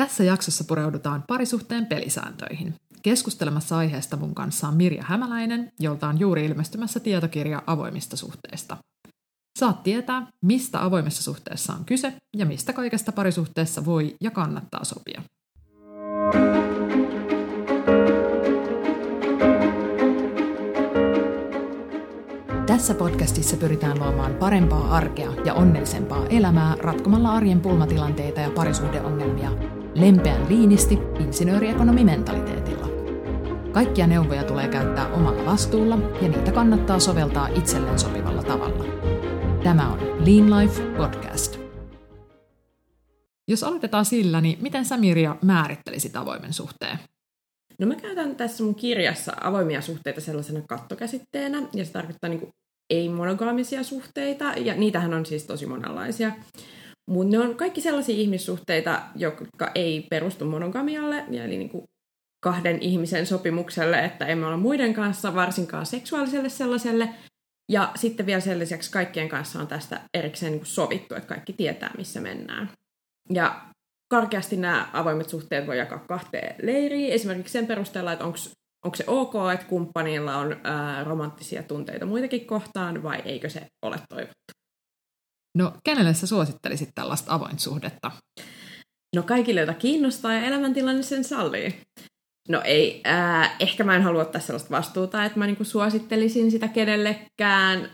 Tässä jaksossa pureudutaan parisuhteen pelisääntöihin. Keskustelemassa aiheesta mun kanssa on Mirja Hämäläinen, jolta on juuri ilmestymässä tietokirja avoimista suhteista. Saat tietää, mistä avoimessa suhteessa on kyse ja mistä kaikesta parisuhteessa voi ja kannattaa sopia. Tässä podcastissa pyritään luomaan parempaa arkea ja onnellisempaa elämää ratkomalla arjen pulmatilanteita ja parisuhdeongelmia lempeän liinisti insinööriekonomimentaliteetilla. Kaikkia neuvoja tulee käyttää omalla vastuulla ja niitä kannattaa soveltaa itselleen sopivalla tavalla. Tämä on Lean Life Podcast. Jos aloitetaan sillä, niin miten sä Mirja määrittelisit avoimen suhteen? No mä käytän tässä mun kirjassa avoimia suhteita sellaisena kattokäsitteenä, ja se tarkoittaa niin ei-monogaamisia suhteita, ja niitähän on siis tosi monenlaisia. Mutta ne on kaikki sellaisia ihmissuhteita, jotka ei perustu monogamialle, eli kuin kahden ihmisen sopimukselle, että emme ole muiden kanssa, varsinkaan seksuaaliselle sellaiselle. Ja sitten vielä sen lisäksi kaikkien kanssa on tästä erikseen niin sovittu, että kaikki tietää, missä mennään. Ja karkeasti nämä avoimet suhteet voi jakaa kahteen leiriin. Esimerkiksi sen perusteella, että onko se ok, että kumppanilla on ää, romanttisia tunteita muitakin kohtaan, vai eikö se ole toivottu. No, kenelle sä suosittelisit tällaista avoinsuhdetta? No kaikille, joita kiinnostaa ja elämäntilanne sen sallii. No ei, äh, ehkä mä en halua ottaa sellaista vastuuta, että mä niinku suosittelisin sitä kenellekään,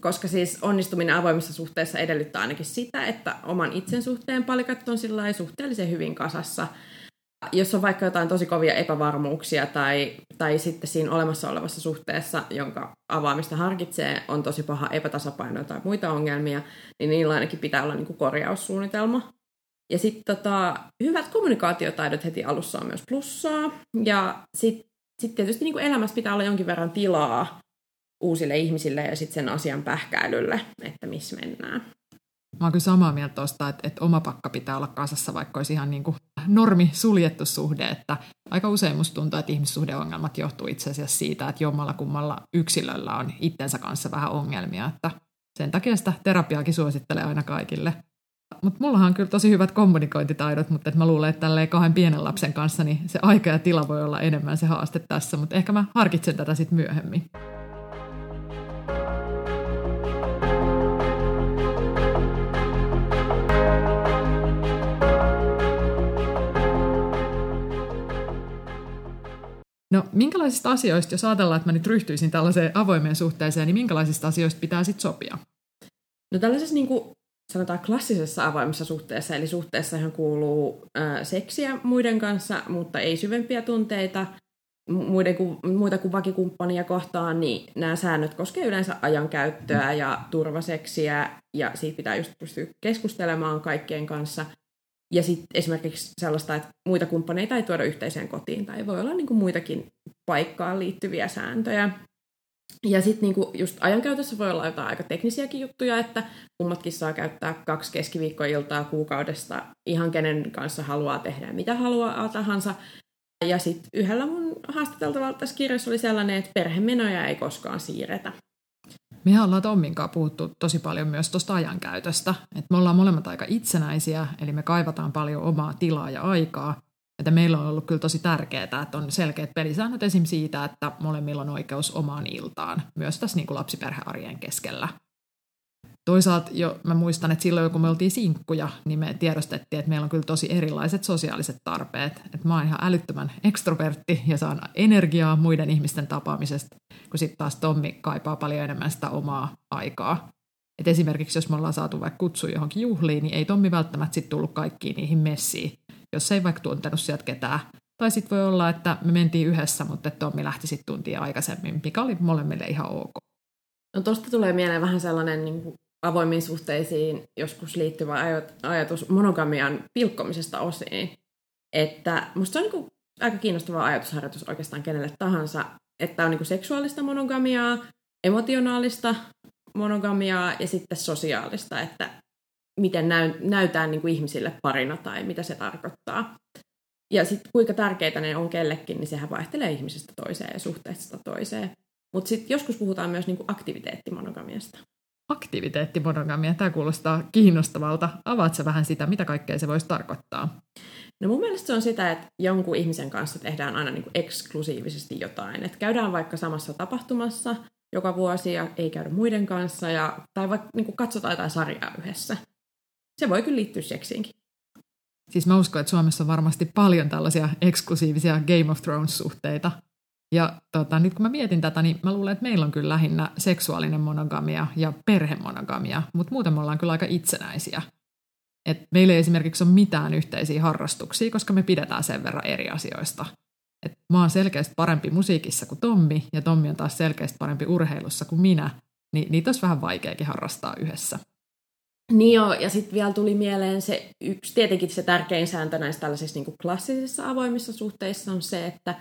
koska siis onnistuminen avoimessa suhteessa edellyttää ainakin sitä, että oman itsen suhteen palikat on suhteellisen hyvin kasassa. Jos on vaikka jotain tosi kovia epävarmuuksia tai, tai sitten siinä olemassa olevassa suhteessa, jonka avaamista harkitsee, on tosi paha epätasapaino tai muita ongelmia, niin niillä ainakin pitää olla niinku korjaussuunnitelma ja sitten tota, hyvät kommunikaatiotaidot heti alussa on myös plussaa. Ja sitten sit tietysti niin kuin elämässä pitää olla jonkin verran tilaa uusille ihmisille ja sitten sen asian pähkäilylle, että missä mennään. Mä oon kyllä samaa mieltä tuosta, että, että oma pakka pitää olla kasassa, vaikka olisi ihan niin kuin normi suljettu suhde. Että aika usein musta tuntuu, että ihmissuhdeongelmat johtuu itse asiassa siitä, että jommalla kummalla yksilöllä on itsensä kanssa vähän ongelmia. Että sen takia sitä terapiaakin suosittelee aina kaikille – mutta mullahan on kyllä tosi hyvät kommunikointitaidot, mutta mä luulen, että tälleen kahden pienen lapsen kanssa niin se aika ja tila voi olla enemmän se haaste tässä, mutta ehkä mä harkitsen tätä sitten myöhemmin. Minkälaisista asioista, jos ajatellaan, että mä nyt ryhtyisin tällaiseen avoimeen suhteeseen, niin minkälaisista asioista pitää sitten sopia? No tällaisessa niin kuin sanotaan klassisessa avoimessa suhteessa, eli suhteessa, johon kuuluu ää, seksiä muiden kanssa, mutta ei syvempiä tunteita muiden kuin, muita kuin vakikumppania kohtaan, niin nämä säännöt koskevat yleensä ajankäyttöä ja turvaseksiä, ja siitä pitää just pystyä keskustelemaan kaikkien kanssa. Ja sitten esimerkiksi sellaista, että muita kumppaneita ei tuoda yhteiseen kotiin, tai voi olla niin kuin muitakin paikkaan liittyviä sääntöjä. Ja sitten niinku just ajankäytössä voi olla jotain aika teknisiäkin juttuja, että kummatkin saa käyttää kaksi keskiviikkoiltaa kuukaudesta ihan kenen kanssa haluaa tehdä mitä haluaa tahansa. Ja sitten yhdellä mun haastateltavalla tässä kirjassa oli sellainen, että perhemenoja ei koskaan siirretä. Me ollaan Tommin kanssa puhuttu tosi paljon myös tuosta ajankäytöstä. Et me ollaan molemmat aika itsenäisiä, eli me kaivataan paljon omaa tilaa ja aikaa. Että meillä on ollut kyllä tosi tärkeää, että on selkeät pelisäännöt esim. siitä, että molemmilla on oikeus omaan iltaan, myös tässä niin kuin lapsiperhearjen keskellä. Toisaalta jo mä muistan, että silloin kun me oltiin sinkkuja, niin me tiedostettiin, että meillä on kyllä tosi erilaiset sosiaaliset tarpeet. Että mä oon ihan älyttömän ekstrovertti ja saan energiaa muiden ihmisten tapaamisesta, kun sitten taas Tommi kaipaa paljon enemmän sitä omaa aikaa. Et esimerkiksi jos me ollaan saatu vaikka kutsu johonkin juhliin, niin ei Tommi välttämättä sitten tullut kaikkiin niihin messiin, jos ei vaikka tuntenut sieltä ketään. Tai sitten voi olla, että me mentiin yhdessä, mutta Tommi lähti sitten tuntia aikaisemmin, mikä oli molemmille ihan ok. No tuosta tulee mieleen vähän sellainen niin kuin avoimiin suhteisiin joskus liittyvä ajatus monogamian pilkkomisesta osiin. Että musta se on niin aika kiinnostava ajatusharjoitus oikeastaan kenelle tahansa, että on niin seksuaalista monogamiaa, emotionaalista monogamiaa ja sitten sosiaalista, että miten näy, näytään niin kuin ihmisille parina tai mitä se tarkoittaa. Ja sitten kuinka tärkeitä ne on kellekin, niin sehän vaihtelee ihmisestä toiseen ja suhteesta toiseen. Mutta sitten joskus puhutaan myös niin kuin aktiviteettimonogamiasta. Aktiviteettimonogamia, tämä kuulostaa kiinnostavalta. Avaatko vähän sitä, mitä kaikkea se voisi tarkoittaa? No mun mielestä se on sitä, että jonkun ihmisen kanssa tehdään aina niin kuin eksklusiivisesti jotain. Että käydään vaikka samassa tapahtumassa joka vuosi ja ei käydä muiden kanssa, ja, tai vaikka niin kuin katsotaan jotain sarjaa yhdessä. Se voi kyllä liittyä seksiinkin. Siis mä uskon, että Suomessa on varmasti paljon tällaisia eksklusiivisia Game of Thrones-suhteita. Ja tota, nyt kun mä mietin tätä, niin mä luulen, että meillä on kyllä lähinnä seksuaalinen monogamia ja perhemonogamia, mutta muuten me ollaan kyllä aika itsenäisiä. Et meillä ei esimerkiksi ole mitään yhteisiä harrastuksia, koska me pidetään sen verran eri asioista. Et mä oon selkeästi parempi musiikissa kuin Tommi, ja Tommi on taas selkeästi parempi urheilussa kuin minä, niin niitä olisi vähän vaikeakin harrastaa yhdessä. Niin joo, ja sitten vielä tuli mieleen se yksi, tietenkin se tärkein sääntö näissä tällaisissa niin klassisissa avoimissa suhteissa on se, että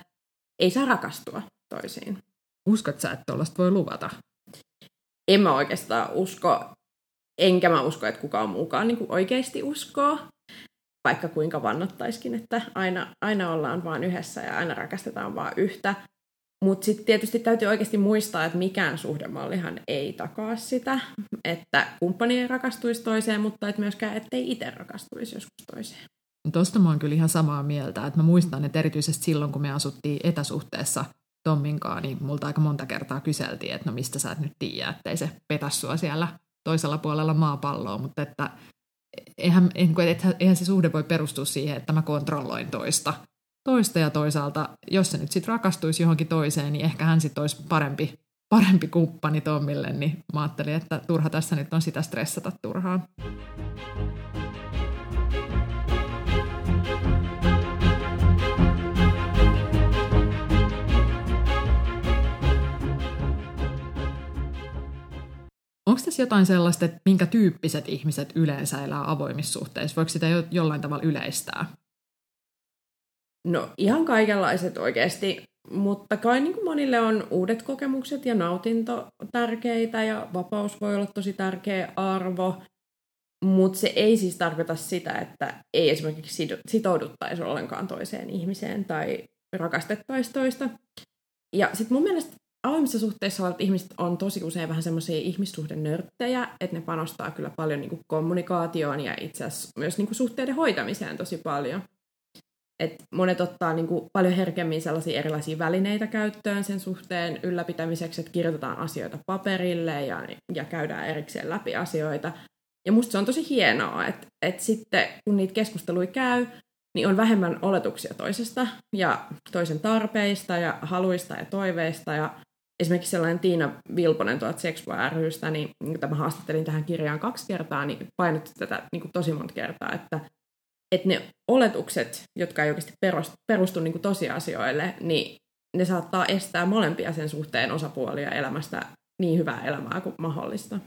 ei saa rakastua toisiin. Uskot sä, että tuollaista voi luvata? En mä oikeastaan usko, enkä mä usko, että kukaan muukaan niin oikeasti uskoo, vaikka kuinka vannottaiskin, että aina, aina ollaan vaan yhdessä ja aina rakastetaan vaan yhtä. Mutta sitten tietysti täytyy oikeasti muistaa, että mikään suhdemallihan ei takaa sitä, että kumppani ei rakastuisi toiseen, mutta et myöskään ettei itse rakastuisi joskus toiseen. Tuosta mä oon kyllä ihan samaa mieltä, että mä muistan, että erityisesti silloin, kun me asuttiin etäsuhteessa Tomminkaan, niin multa aika monta kertaa kyseltiin, että no mistä sä et nyt tiedä, ettei se petä sua siellä toisella puolella maapalloa, mutta että eihän, eihän se suhde voi perustua siihen, että mä kontrolloin toista, toista ja toisaalta, jos se nyt sitten rakastuisi johonkin toiseen, niin ehkä hän sitten olisi parempi, parempi kumppani Tommille, niin mä ajattelin, että turha tässä nyt on sitä stressata turhaan. Onko tässä jotain sellaista, että minkä tyyppiset ihmiset yleensä elää avoimissa suhteissa? Voiko sitä jo, jollain tavalla yleistää? No ihan kaikenlaiset oikeasti, mutta kai niin kuin monille on uudet kokemukset ja nautinto tärkeitä ja vapaus voi olla tosi tärkeä arvo, mutta se ei siis tarkoita sitä, että ei esimerkiksi sitouduttaisi ollenkaan toiseen ihmiseen tai rakastettaisi toista. Ja sitten mun mielestä avoimissa suhteissa olevat ihmiset on tosi usein vähän semmoisia ihmissuhdenörttejä, että ne panostaa kyllä paljon niin kuin kommunikaatioon ja itse asiassa myös niin kuin suhteiden hoitamiseen tosi paljon. Et monet ottaa niin kuin paljon herkemmin sellaisia erilaisia välineitä käyttöön sen suhteen ylläpitämiseksi, että kirjoitetaan asioita paperille ja, ja käydään erikseen läpi asioita. Ja musta se on tosi hienoa, että, että sitten kun niitä keskusteluja käy, niin on vähemmän oletuksia toisesta ja toisen tarpeista ja haluista ja toiveista ja esimerkiksi sellainen Tiina Vilponen tuolta Sexpo rystä, niin kun mä haastattelin tähän kirjaan kaksi kertaa, niin painotti tätä niin kuin tosi monta kertaa, että, että ne oletukset, jotka ei oikeasti perustu, perustu niin kuin tosiasioille, niin ne saattaa estää molempia sen suhteen osapuolia elämästä niin hyvää elämää kuin mahdollista.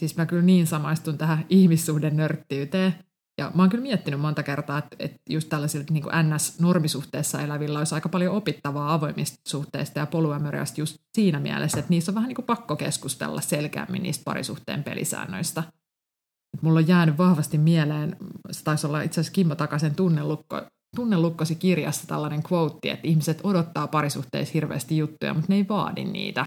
Siis mä kyllä niin samaistun tähän ihmissuhden nörttiyteen, ja mä oon kyllä miettinyt monta kertaa, että, että just tällaisilla niin NS-normisuhteessa elävillä olisi aika paljon opittavaa avoimista suhteista ja polyamoriasta just siinä mielessä, että niissä on vähän niin kuin pakko keskustella selkeämmin niistä parisuhteen pelisäännöistä. Mulla on jäänyt vahvasti mieleen, se taisi olla itse asiassa Kimmo Takasen tunnelukko, tunnelukkosi kirjassa tällainen quote, että ihmiset odottaa parisuhteissa hirveästi juttuja, mutta ne ei vaadi niitä.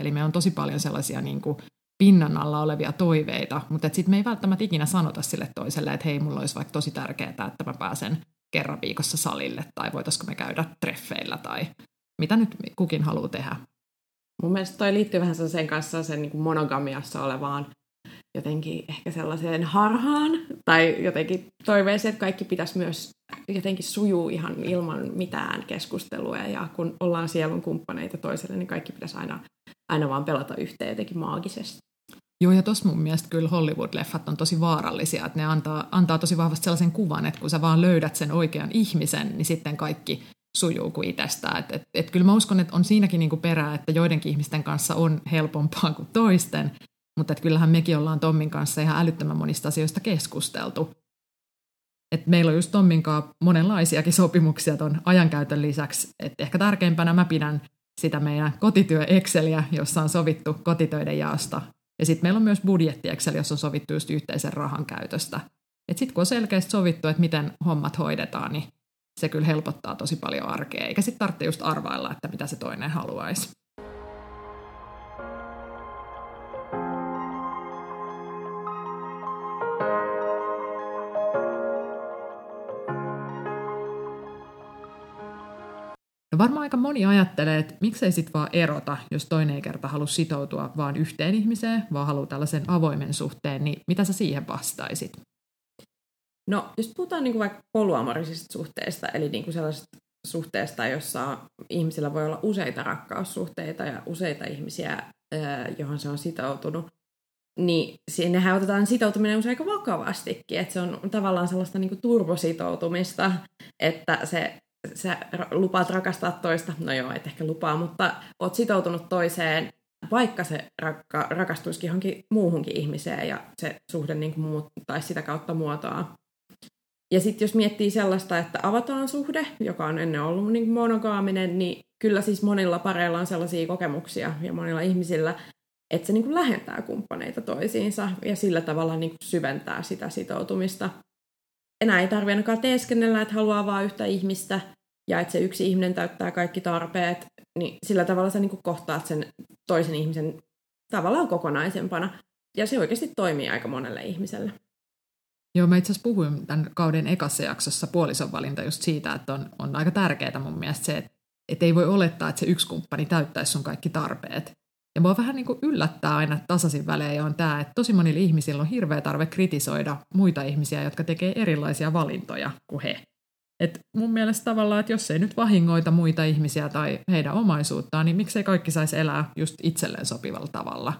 Eli me on tosi paljon sellaisia niin kuin pinnan alla olevia toiveita, mutta sitten me ei välttämättä ikinä sanota sille toiselle, että hei, mulla olisi vaikka tosi tärkeää, että mä pääsen kerran viikossa salille, tai voitaisiko me käydä treffeillä, tai mitä nyt kukin haluaa tehdä. Mun mielestä toi liittyy vähän sen kanssa sen niin monogamiassa olevaan jotenkin ehkä sellaiseen harhaan, tai jotenkin toiveeseen, että kaikki pitäisi myös jotenkin sujuu ihan ilman mitään keskustelua, ja kun ollaan sielun kumppaneita toiselle, niin kaikki pitäisi aina, aina vaan pelata yhteen jotenkin maagisesti. Joo, ja tuossa mun mielestä kyllä Hollywood-leffat on tosi vaarallisia, että ne antaa, antaa tosi vahvasti sellaisen kuvan, että kun sä vaan löydät sen oikean ihmisen, niin sitten kaikki sujuu kuin itsestään. Et, et, et kyllä mä uskon, että on siinäkin niinku perää, että joidenkin ihmisten kanssa on helpompaa kuin toisten, mutta et kyllähän mekin ollaan Tommin kanssa ihan älyttömän monista asioista keskusteltu. Et meillä on just Tommin kanssa monenlaisiakin sopimuksia tuon ajankäytön lisäksi. Et ehkä tärkeimpänä mä pidän sitä meidän kotityö Exceliä, jossa on sovittu kotitöiden jaosta ja sitten meillä on myös budjetti Excel, jossa on sovittu just yhteisen rahan käytöstä. Sitten kun on selkeästi sovittu, että miten hommat hoidetaan, niin se kyllä helpottaa tosi paljon arkea, eikä sitten tarvitse just arvailla, että mitä se toinen haluaisi. Varmaan aika moni ajattelee, että miksei sit vaan erota, jos toinen ei kerta halua sitoutua vaan yhteen ihmiseen, vaan haluaa tällaisen avoimen suhteen, niin mitä sä siihen vastaisit? No, jos puhutaan niin kuin vaikka poluamorisista suhteista, eli niin kuin sellaisesta suhteesta, jossa ihmisillä voi olla useita rakkaussuhteita ja useita ihmisiä, johon se on sitoutunut, niin sinnehän otetaan sitoutuminen usein aika vakavastikin, että se on tavallaan sellaista niin kuin turbositoutumista, että se, sä lupaat rakastaa toista, no joo, et ehkä lupaa, mutta oot sitoutunut toiseen, vaikka se rakka, rakastuisikin johonkin muuhunkin ihmiseen ja se suhde niin kuin muuttaisi sitä kautta muotoa. Ja sitten jos miettii sellaista, että avataan suhde, joka on ennen ollut niin monogaaminen, niin kyllä siis monilla pareilla on sellaisia kokemuksia ja monilla ihmisillä, että se niin kuin lähentää kumppaneita toisiinsa ja sillä tavalla niin kuin syventää sitä sitoutumista. Enää ei tarvitse ainakaan teeskennellä, että haluaa vain yhtä ihmistä ja että se yksi ihminen täyttää kaikki tarpeet, niin sillä tavalla sä niin kuin kohtaat sen toisen ihmisen tavallaan kokonaisempana. Ja se oikeasti toimii aika monelle ihmiselle. Joo, mä itse asiassa puhuin tämän kauden ekassa jaksossa puolison valinta just siitä, että on, on aika tärkeää mun mielestä se, että, että ei voi olettaa, että se yksi kumppani täyttäisi sun kaikki tarpeet. Ja mua vähän niin kuin yllättää aina tasaisin välein on tämä, että tosi monilla ihmisillä on hirveä tarve kritisoida muita ihmisiä, jotka tekee erilaisia valintoja kuin he. Et mun mielestä tavallaan, että jos ei nyt vahingoita muita ihmisiä tai heidän omaisuuttaan, niin miksei kaikki saisi elää just itselleen sopivalla tavalla.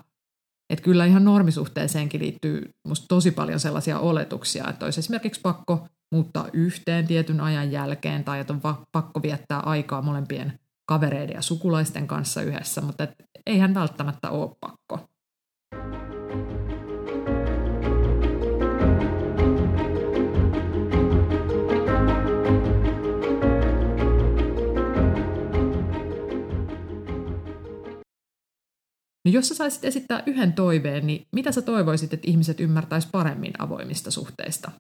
Että kyllä ihan normisuhteeseenkin liittyy musta tosi paljon sellaisia oletuksia, että olisi esimerkiksi pakko muuttaa yhteen tietyn ajan jälkeen tai että on pakko viettää aikaa molempien kavereiden ja sukulaisten kanssa yhdessä, mutta et eihän välttämättä ole pakko. No jos sä saisit esittää yhden toiveen, niin mitä sä toivoisit, että ihmiset ymmärtäis paremmin avoimista suhteista?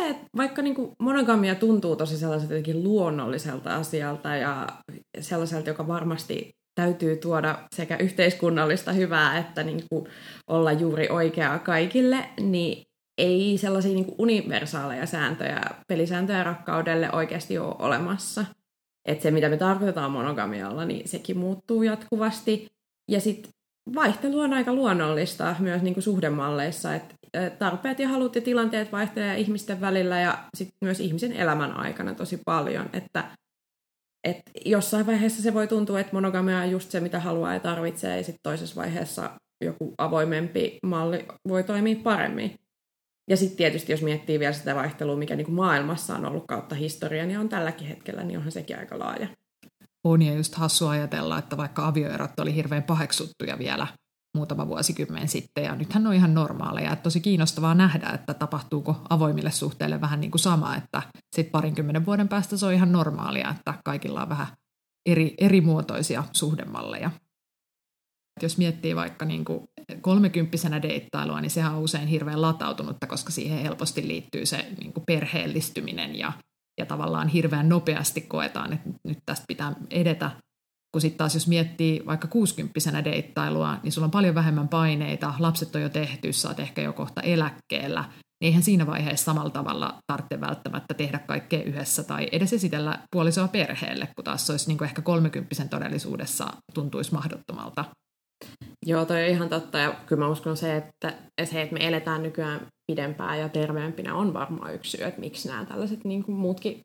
Se, että vaikka niin kuin monogamia tuntuu tosi sellaiselta jotenkin luonnolliselta asialta ja sellaiselta, joka varmasti täytyy tuoda sekä yhteiskunnallista hyvää että niin kuin olla juuri oikeaa kaikille, niin ei sellaisia niin kuin universaaleja sääntöjä, pelisääntöjä rakkaudelle oikeasti ole olemassa – että se, mitä me tarkoitetaan monogamialla, niin sekin muuttuu jatkuvasti. Ja sitten vaihtelu on aika luonnollista myös niin kuin suhdemalleissa, että tarpeet ja halut ja tilanteet vaihtelevat ihmisten välillä ja sitten myös ihmisen elämän aikana tosi paljon, että et jossain vaiheessa se voi tuntua, että monogamia on just se, mitä haluaa ja tarvitsee, ja sitten toisessa vaiheessa joku avoimempi malli voi toimia paremmin. Ja sitten tietysti, jos miettii vielä sitä vaihtelua, mikä niin kuin maailmassa on ollut kautta historian, niin on tälläkin hetkellä, niin onhan sekin aika laaja. On ja just hassu ajatella, että vaikka avioerot oli hirveän paheksuttuja vielä muutama vuosikymmen sitten, ja nythän on ihan normaaleja. Että tosi kiinnostavaa nähdä, että tapahtuuko avoimille suhteille vähän niin kuin sama, että sitten parinkymmenen vuoden päästä se on ihan normaalia, että kaikilla on vähän eri, eri muotoisia suhdemalleja. Jos miettii vaikka niin kuin kolmekymppisenä deittailua, niin sehän on usein hirveän latautunutta, koska siihen helposti liittyy se niin kuin perheellistyminen ja, ja tavallaan hirveän nopeasti koetaan, että nyt tästä pitää edetä. Kun sitten taas jos miettii vaikka kuusikymppisenä deittailua, niin sulla on paljon vähemmän paineita, lapset on jo tehty, sä oot ehkä jo kohta eläkkeellä, niin eihän siinä vaiheessa samalla tavalla tarvitse välttämättä tehdä kaikkea yhdessä tai edes esitellä puolisoa perheelle, kun taas se olisi niin kuin ehkä kolmekymppisen todellisuudessa tuntuisi mahdottomalta. Joo, toi on ihan totta. Ja kyllä mä uskon se, että se, että me eletään nykyään pidempään ja terveempinä on varmaan yksi syy, että miksi nämä tällaiset niin kuin muutkin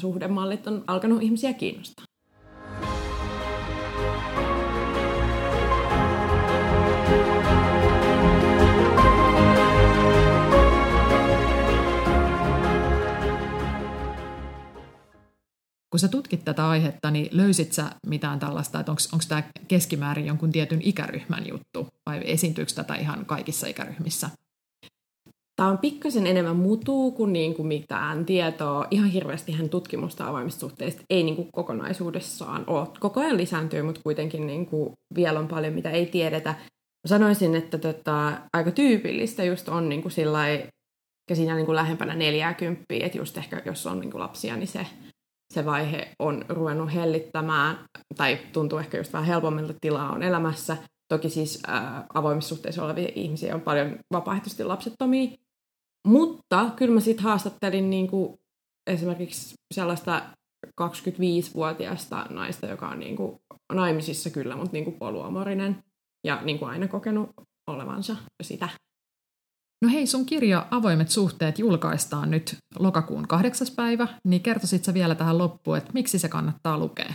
suhdemallit on alkanut ihmisiä kiinnostaa. Kun sä tutkit tätä aihetta, niin löysit sä mitään tällaista, että onko tämä keskimäärin jonkun tietyn ikäryhmän juttu vai esiintyykö tätä ihan kaikissa ikäryhmissä? Tämä on pikkasen enemmän mutuu kuin, niin kuin mitään tietoa. Ihan hirveästi hän tutkimusta avoimista suhteista ei niin kuin kokonaisuudessaan ole. Koko ajan lisääntyy, mutta kuitenkin niin kuin vielä on paljon, mitä ei tiedetä. Sanoisin, että tota, aika tyypillistä just on niin kuin sillai, siinä niin kuin lähempänä 40, että just ehkä jos on niin kuin lapsia, niin se se vaihe on ruvennut hellittämään, tai tuntuu ehkä just vähän helpommilta tilaa on elämässä. Toki siis ää, avoimissa suhteissa olevia ihmisiä on paljon vapaaehtoisesti lapsettomia. Mutta kyllä mä sitten haastattelin niin kuin esimerkiksi sellaista 25-vuotiaasta naista, joka on niin kuin naimisissa kyllä, mutta niin kuin poluamorinen ja niin kuin aina kokenut olevansa sitä. No hei, sun kirja Avoimet suhteet julkaistaan nyt lokakuun kahdeksas päivä, niin kertoisit sä vielä tähän loppuun, että miksi se kannattaa lukea?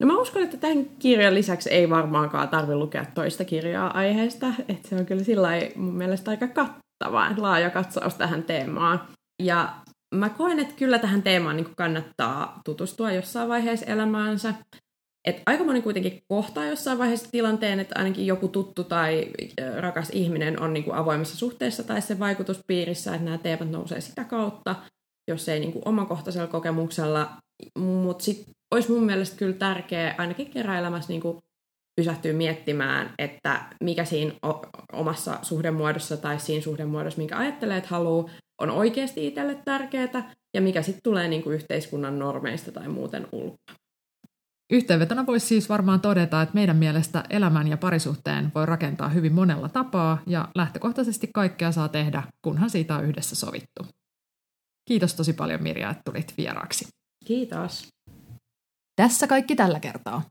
No mä uskon, että tämän kirjan lisäksi ei varmaankaan tarvitse lukea toista kirjaa aiheesta, että se on kyllä sillä mun mielestä aika kattava, laaja katsaus tähän teemaan. Ja mä koen, että kyllä tähän teemaan niin kannattaa tutustua jossain vaiheessa elämäänsä. Et aika moni kuitenkin kohtaa jossain vaiheessa tilanteen, että ainakin joku tuttu tai rakas ihminen on niin kuin avoimessa suhteessa tai sen vaikutuspiirissä, että nämä teemat nousee sitä kautta, jos ei niin kuin omakohtaisella kokemuksella. Mutta sitten olisi mun mielestä kyllä tärkeää ainakin kerran elämässä niin kuin pysähtyä miettimään, että mikä siinä omassa suhdemuodossa tai siinä suhdemuodossa, minkä ajattelee, että haluaa, on oikeasti itselle tärkeää ja mikä sitten tulee niin kuin yhteiskunnan normeista tai muuten ulkoa. Yhteenvetona voisi siis varmaan todeta, että meidän mielestä elämän ja parisuhteen voi rakentaa hyvin monella tapaa ja lähtökohtaisesti kaikkea saa tehdä, kunhan siitä on yhdessä sovittu. Kiitos tosi paljon Mirja, että tulit vieraaksi. Kiitos. Tässä kaikki tällä kertaa.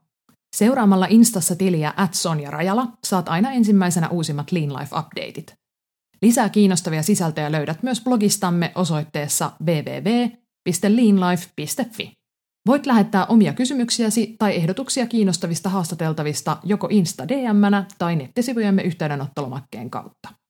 Seuraamalla Instassa tiliä at Sonja Rajala saat aina ensimmäisenä uusimmat Lean Life-updateit. Lisää kiinnostavia sisältöjä löydät myös blogistamme osoitteessa www.leanlife.fi. Voit lähettää omia kysymyksiäsi tai ehdotuksia kiinnostavista haastateltavista joko Insta dm tai nettisivujemme yhteydenottolomakkeen kautta.